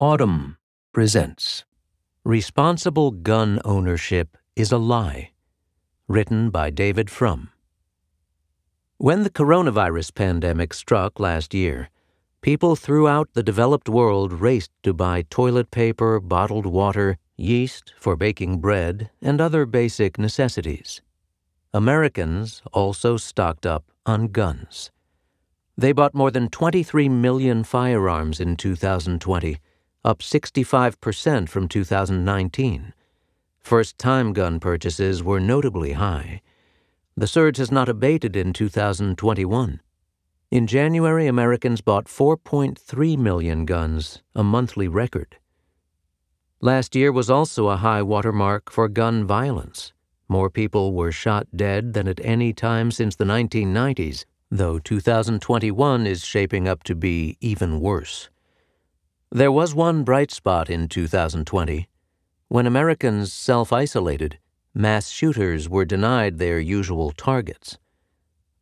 Audm presents Responsible Gun Ownership is a Lie, written by David Frum. When the coronavirus pandemic struck last year, people throughout the developed world raced to buy toilet paper, bottled water, yeast for baking bread, and other basic necessities. Americans also stocked up on guns. They bought more than 23 million firearms in 2020, up 65% from 2019. First time gun purchases were notably high. The surge has not abated in 2021. In January, Americans bought 4.3 million guns, a monthly record. Last year was also a high watermark for gun violence. More people were shot dead than at any time since the 1990s, though 2021 is shaping up to be even worse. There was one bright spot in 2020. When Americans self isolated, mass shooters were denied their usual targets.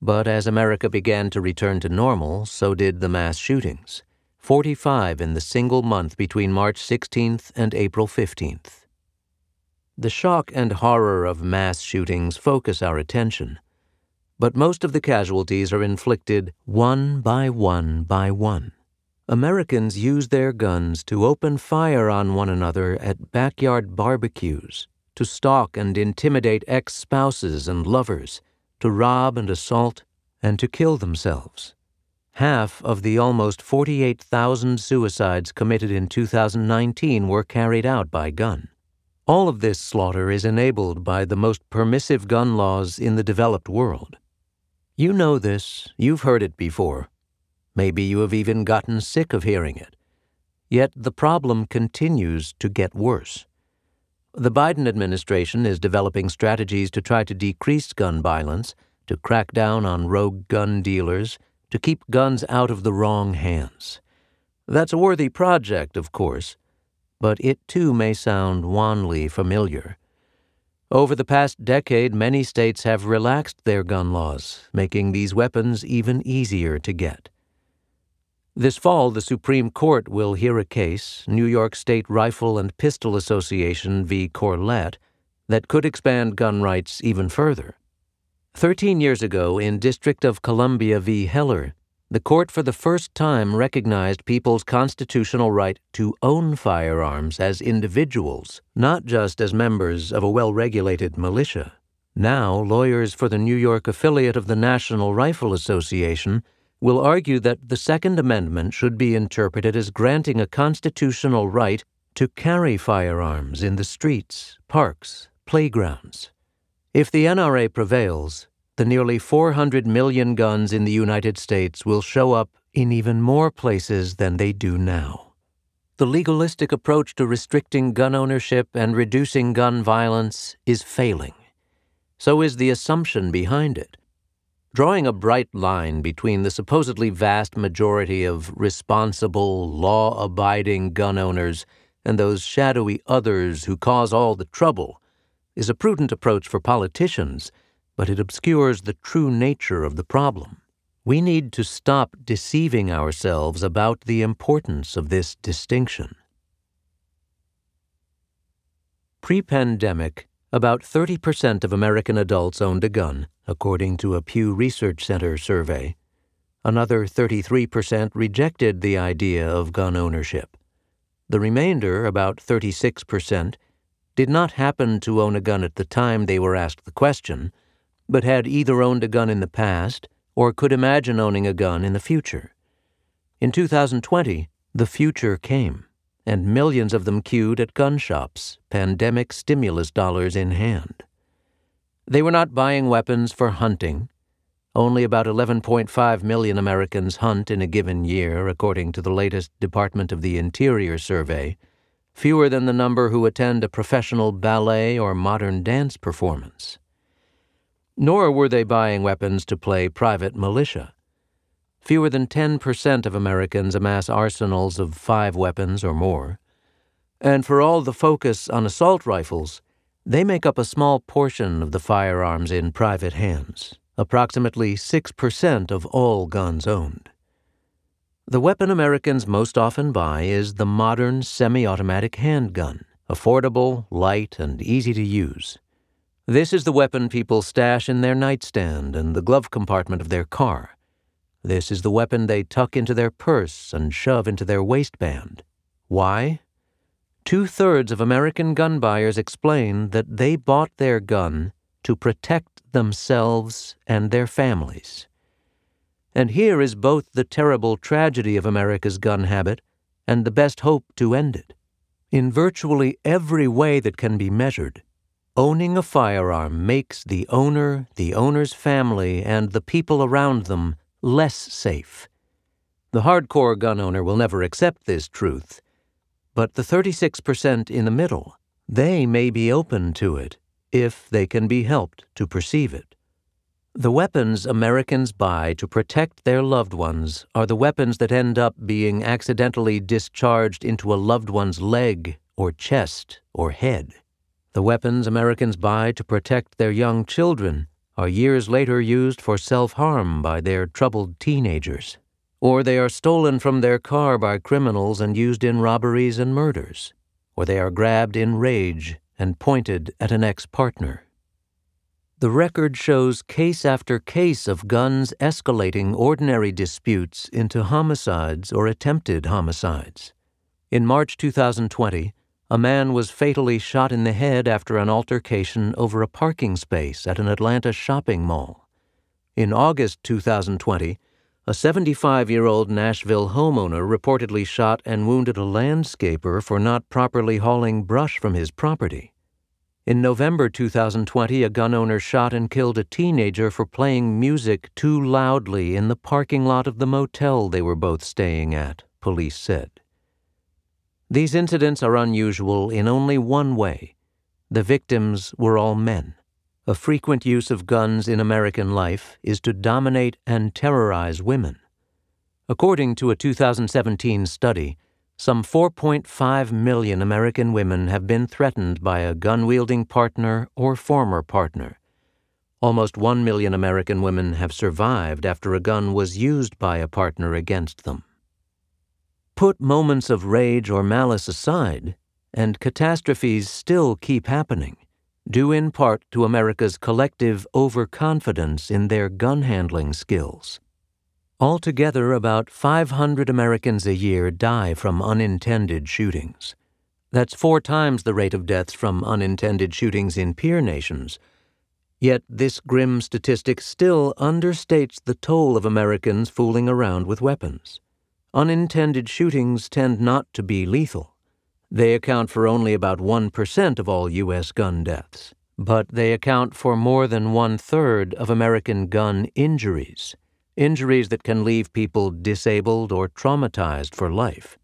But as America began to return to normal, so did the mass shootings 45 in the single month between March 16th and April 15th. The shock and horror of mass shootings focus our attention, but most of the casualties are inflicted one by one by one. Americans use their guns to open fire on one another at backyard barbecues, to stalk and intimidate ex spouses and lovers, to rob and assault, and to kill themselves. Half of the almost 48,000 suicides committed in 2019 were carried out by gun. All of this slaughter is enabled by the most permissive gun laws in the developed world. You know this, you've heard it before. Maybe you have even gotten sick of hearing it. Yet the problem continues to get worse. The Biden administration is developing strategies to try to decrease gun violence, to crack down on rogue gun dealers, to keep guns out of the wrong hands. That's a worthy project, of course but it too may sound wanly familiar. Over the past decade, many states have relaxed their gun laws, making these weapons even easier to get. This fall, the Supreme Court will hear a case, New York State Rifle and Pistol Association v. Corlett, that could expand gun rights even further. Thirteen years ago, in District of Columbia v. Heller, the court for the first time recognized people's constitutional right to own firearms as individuals, not just as members of a well regulated militia. Now, lawyers for the New York affiliate of the National Rifle Association will argue that the Second Amendment should be interpreted as granting a constitutional right to carry firearms in the streets, parks, playgrounds. If the NRA prevails, the nearly 400 million guns in the United States will show up in even more places than they do now. The legalistic approach to restricting gun ownership and reducing gun violence is failing. So is the assumption behind it. Drawing a bright line between the supposedly vast majority of responsible, law abiding gun owners and those shadowy others who cause all the trouble is a prudent approach for politicians but it obscures the true nature of the problem. We need to stop deceiving ourselves about the importance of this distinction. Pre pandemic, about 30% of American adults owned a gun, according to a Pew Research Center survey. Another 33% rejected the idea of gun ownership. The remainder, about 36%, did not happen to own a gun at the time they were asked the question but had either owned a gun in the past or could imagine owning a gun in the future. In 2020, the future came, and millions of them queued at gun shops, pandemic stimulus dollars in hand. They were not buying weapons for hunting. Only about 11.5 million Americans hunt in a given year, according to the latest Department of the Interior survey, fewer than the number who attend a professional ballet or modern dance performance nor were they buying weapons to play private militia. Fewer than 10% of Americans amass arsenals of five weapons or more. And for all the focus on assault rifles, they make up a small portion of the firearms in private hands, approximately 6% of all guns owned. The weapon Americans most often buy is the modern semi automatic handgun, affordable, light, and easy to use. This is the weapon people stash in their nightstand and the glove compartment of their car. This is the weapon they tuck into their purse and shove into their waistband. Why? Two thirds of American gun buyers explain that they bought their gun to protect themselves and their families. And here is both the terrible tragedy of America's gun habit and the best hope to end it. In virtually every way that can be measured, owning a firearm makes the owner, the owner's family, and the people around them less safe. The hardcore gun owner will never accept this truth, but the 36% in the middle, they may be open to it if they can be helped to perceive it. The weapons Americans buy to protect their loved ones are the weapons that end up being accidentally discharged into a loved one's leg or chest or head. The weapons Americans buy to protect their young children are years later used for self harm by their troubled teenagers. Or they are stolen from their car by criminals and used in robberies and murders. Or they are grabbed in rage and pointed at an ex partner the record shows case after case of guns escalating ordinary disputes into homicides or attempted homicides. In March 2020, a man was fatally shot in the head after an altercation over a parking space at an Atlanta shopping mall. In August 2020, a 75 year old Nashville homeowner reportedly shot and wounded a landscaper for not properly hauling brush from his property. In November 2020, a gun owner shot and killed a teenager for playing music too loudly in the parking lot of the motel they were both staying at, police said. These incidents are unusual in only one way. The victims were all men. A frequent use of guns in American life is to dominate and terrorize women. According to a 2017 study, some 4.5 million American women have been threatened by a gun wielding partner or former partner. Almost 1 million American women have survived after a gun was used by a partner against them. Put moments of rage or malice aside, and catastrophes still keep happening, due in part to America's collective overconfidence in their gun handling skills. Altogether, about 500 Americans a year die from unintended shootings. That's four times the rate of deaths from unintended shootings in peer nations. Yet this grim statistic still understates the toll of Americans fooling around with weapons. Unintended shootings tend not to be lethal. They account for only about 1% of all U.S. gun deaths, but they account for more than one third of American gun injuries injuries that can leave people disabled or traumatized for life.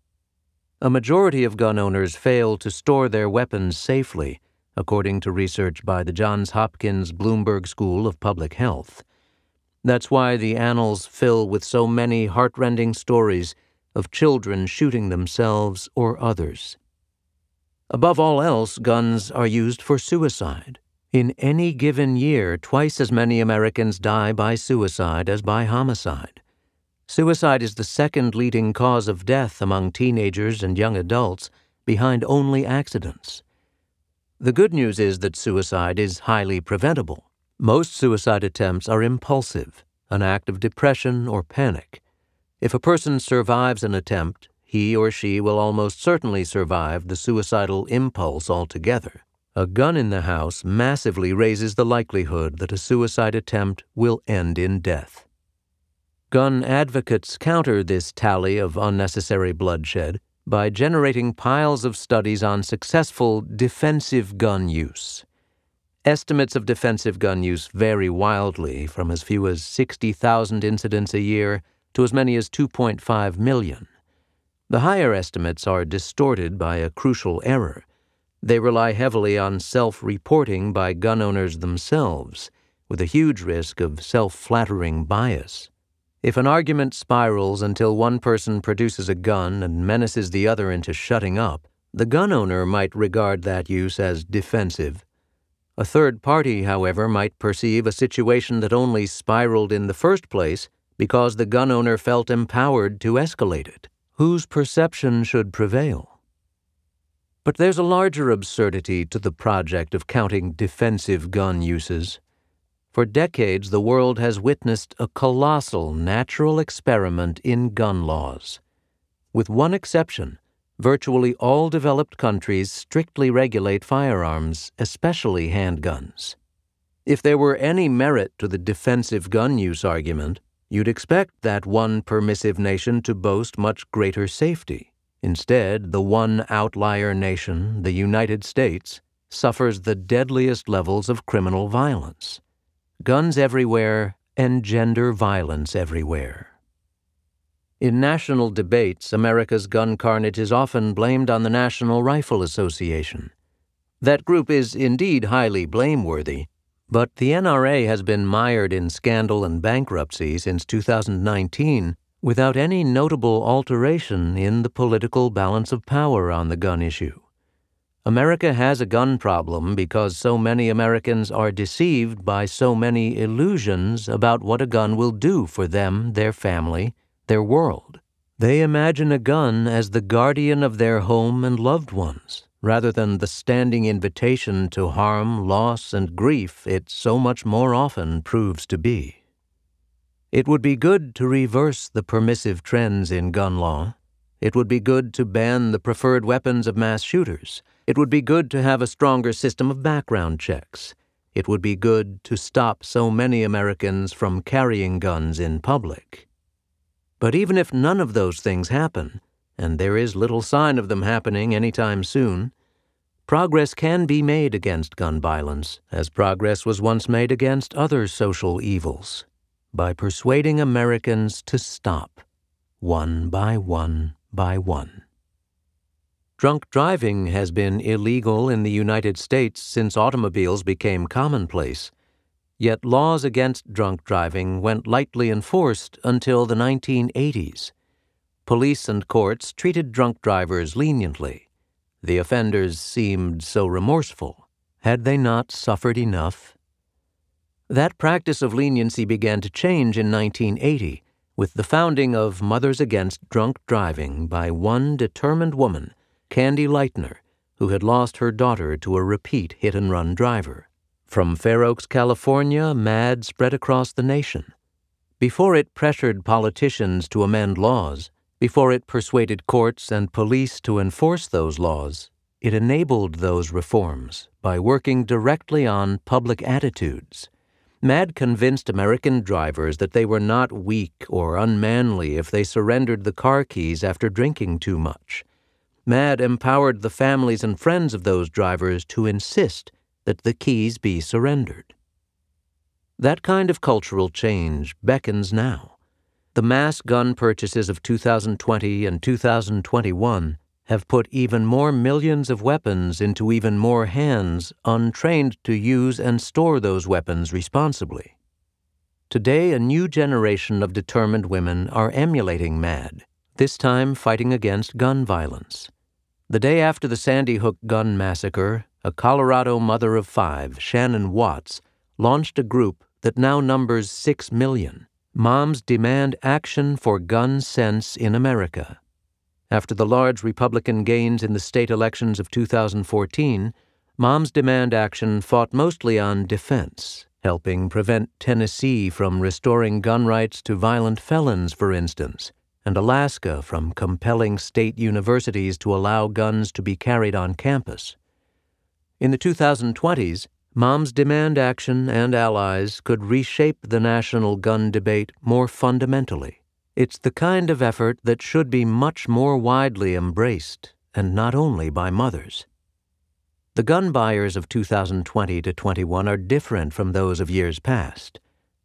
A majority of gun owners fail to store their weapons safely, according to research by the Johns Hopkins Bloomberg School of Public Health. That's why the annals fill with so many heartrending stories of children shooting themselves or others. Above all else, guns are used for suicide. In any given year, twice as many Americans die by suicide as by homicide. Suicide is the second leading cause of death among teenagers and young adults, behind only accidents. The good news is that suicide is highly preventable. Most suicide attempts are impulsive, an act of depression or panic. If a person survives an attempt, he or she will almost certainly survive the suicidal impulse altogether. A gun in the house massively raises the likelihood that a suicide attempt will end in death. Gun advocates counter this tally of unnecessary bloodshed by generating piles of studies on successful defensive gun use. Estimates of defensive gun use vary wildly from as few as 60,000 incidents a year to as many as 2.5 million. The higher estimates are distorted by a crucial error they rely heavily on self reporting by gun owners themselves, with a huge risk of self flattering bias. If an argument spirals until one person produces a gun and menaces the other into shutting up, the gun owner might regard that use as defensive. A third party, however, might perceive a situation that only spiraled in the first place because the gun owner felt empowered to escalate it. Whose perception should prevail? But there's a larger absurdity to the project of counting defensive gun uses. For decades, the world has witnessed a colossal natural experiment in gun laws. With one exception, virtually all developed countries strictly regulate firearms, especially handguns. If there were any merit to the defensive gun use argument, you'd expect that one permissive nation to boast much greater safety. Instead, the one outlier nation, the United States, suffers the deadliest levels of criminal violence. Guns everywhere engender violence everywhere. In national debates, America's gun carnage is often blamed on the National Rifle Association. That group is indeed highly blameworthy, but the NRA has been mired in scandal and bankruptcy since 2019 without any notable alteration in the political balance of power on the gun issue. America has a gun problem because so many Americans are deceived by so many illusions about what a gun will do for them, their family, their world. They imagine a gun as the guardian of their home and loved ones, rather than the standing invitation to harm, loss, and grief it so much more often proves to be. It would be good to reverse the permissive trends in gun law. It would be good to ban the preferred weapons of mass shooters. It would be good to have a stronger system of background checks. It would be good to stop so many Americans from carrying guns in public. But even if none of those things happen, and there is little sign of them happening any time soon, progress can be made against gun violence, as progress was once made against other social evils, by persuading Americans to stop, one by one by one. Drunk driving has been illegal in the United States since automobiles became commonplace Yet laws against drunk driving went lightly enforced until the 1980s. Police and courts treated drunk drivers leniently. The offenders seemed so remorseful. Had they not suffered enough? That practice of leniency began to change in 1980 with the founding of Mothers Against Drunk Driving by one determined woman, Candy Lightner, who had lost her daughter to a repeat hit and run driver. From Fair Oaks, California, MADD spread across the nation. Before it pressured politicians to amend laws, before it persuaded courts and police to enforce those laws, it enabled those reforms by working directly on public attitudes. MADD convinced American drivers that they were not weak or unmanly if they surrendered the car keys after drinking too much. MADD empowered the families and friends of those drivers to insist that the keys be surrendered. That kind of cultural change beckons now. The mass gun purchases of 2020 and 2021 have put even more millions of weapons into even more hands untrained to use and store those weapons responsibly. Today, a new generation of determined women are emulating MADD, this time fighting against gun violence. The day after the Sandy Hook gun massacre, a Colorado mother of five, Shannon Watts, launched a group that now numbers six million. Moms demand action for gun sense in America. After the large Republican gains in the state elections of 2014, Moms Demand Action fought mostly on defense, helping prevent Tennessee from restoring gun rights to violent felons, for instance, and Alaska from compelling state universities to allow guns to be carried on campus. In the 2020s, Moms Demand Action and allies could reshape the national gun debate more fundamentally. It's the kind of effort that should be much more widely embraced, and not only by mothers. The gun buyers of 2020 to 21 are different from those of years past.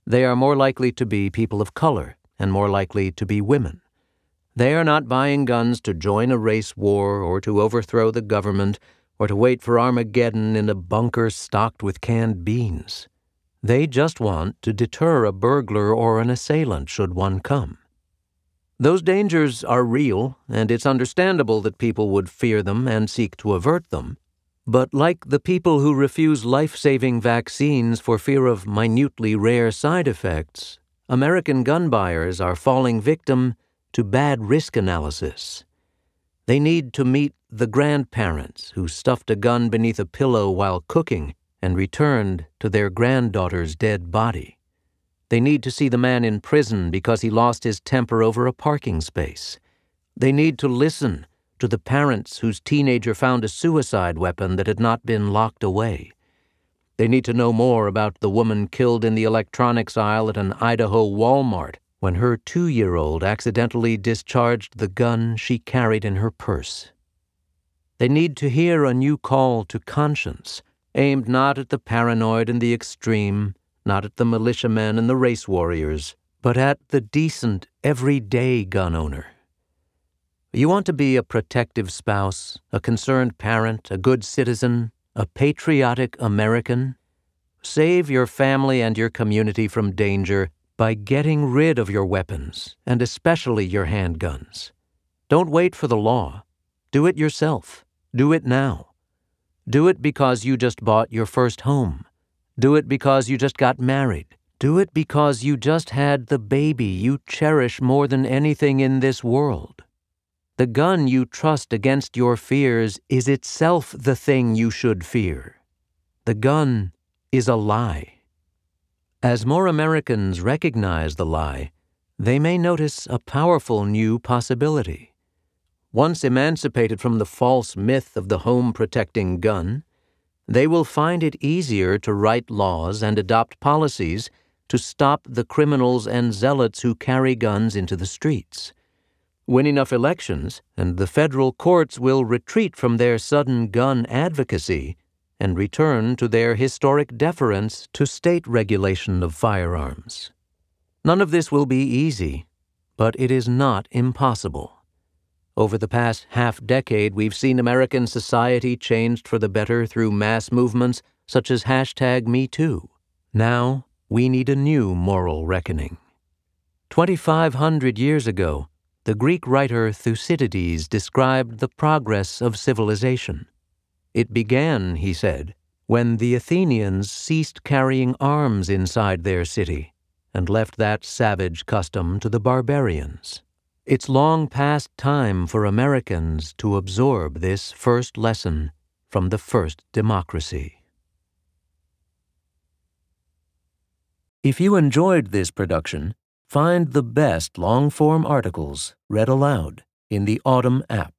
They are more likely to be people of color and more likely to be women. They are not buying guns to join a race war or to overthrow the government or to wait for Armageddon in a bunker stocked with canned beans. They just want to deter a burglar or an assailant should one come. Those dangers are real, and it's understandable that people would fear them and seek to avert them. But like the people who refuse life saving vaccines for fear of minutely rare side effects, American gun buyers are falling victim to bad risk analysis. They need to meet the grandparents who stuffed a gun beneath a pillow while cooking and returned to their granddaughter's dead body. They need to see the man in prison because he lost his temper over a parking space. They need to listen to the parents whose teenager found a suicide weapon that had not been locked away. They need to know more about the woman killed in the electronics aisle at an Idaho Walmart when her two year old accidentally discharged the gun she carried in her purse. They need to hear a new call to conscience, aimed not at the paranoid and the extreme, not at the militiamen and the race warriors, but at the decent, everyday gun owner. You want to be a protective spouse, a concerned parent, a good citizen, a patriotic American? Save your family and your community from danger by getting rid of your weapons, and especially your handguns. Don't wait for the law. Do it yourself. Do it now. Do it because you just bought your first home. Do it because you just got married. Do it because you just had the baby you cherish more than anything in this world. The gun you trust against your fears is itself the thing you should fear. The gun is a lie. As more Americans recognize the lie, they may notice a powerful new possibility. Once emancipated from the false myth of the home protecting gun, they will find it easier to write laws and adopt policies to stop the criminals and zealots who carry guns into the streets. Win enough elections, and the federal courts will retreat from their sudden gun advocacy and return to their historic deference to state regulation of firearms. None of this will be easy, but it is not impossible. Over the past half decade, we've seen American society changed for the better through mass movements such as hashtag MeToo. Now, we need a new moral reckoning. 2,500 years ago, the Greek writer Thucydides described the progress of civilization. It began, he said, when the Athenians ceased carrying arms inside their city and left that savage custom to the barbarians. It's long past time for Americans to absorb this first lesson from the first democracy. If you enjoyed this production, find the best long form articles read aloud in the Audm app.